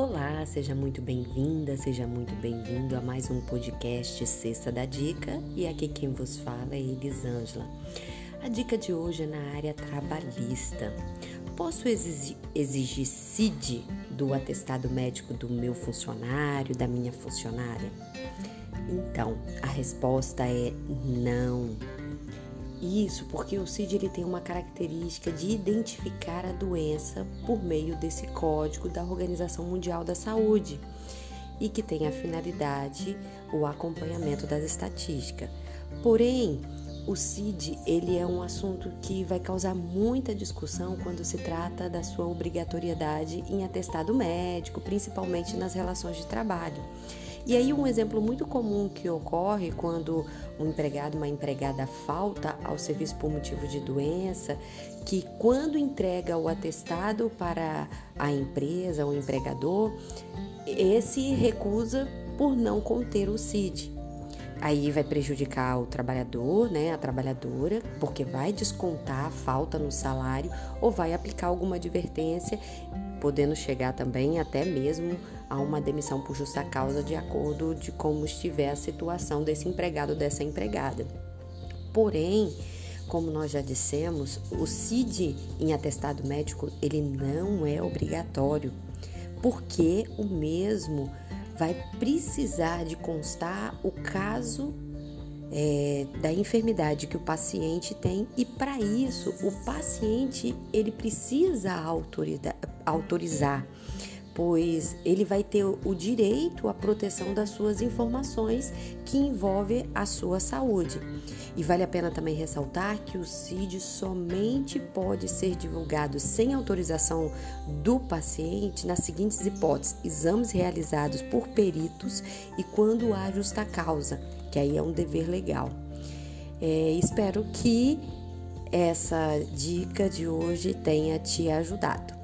Olá, seja muito bem-vinda, seja muito bem-vindo a mais um podcast Sexta da Dica e aqui quem vos fala é Elisângela. A dica de hoje é na área trabalhista. Posso exigir, CID do atestado médico do meu funcionário, da minha funcionária? Então, a resposta é não. Isso porque o CID ele tem uma característica de identificar a doença por meio desse código da Organização Mundial da Saúde e que tem a finalidade o acompanhamento das estatísticas. Porém, o CID ele é um assunto que vai causar muita discussão quando se trata da sua obrigatoriedade em atestado médico, principalmente nas relações de trabalho. E aí um exemplo muito comum que ocorre quando um empregado, uma empregada falta ao serviço por motivo de doença, que quando entrega o atestado para a empresa, o empregador, esse recusa por não conter o CID. Aí vai prejudicar o trabalhador, né, a trabalhadora, porque vai descontar a falta no salário ou vai aplicar alguma advertência, podendo chegar também até mesmo a uma demissão por justa causa de acordo de como estiver a situação desse empregado ou dessa empregada. Porém, como nós já dissemos, o CID em atestado médico ele não é obrigatório, porque o mesmo vai precisar de constar o caso é, da enfermidade que o paciente tem e para isso o paciente ele precisa autorizar pois ele vai ter o direito à proteção das suas informações que envolve a sua saúde. E vale a pena também ressaltar que o CID somente pode ser divulgado sem autorização do paciente nas seguintes hipóteses: exames realizados por peritos e quando há justa causa, que aí é um dever legal. É, espero que essa dica de hoje tenha te ajudado.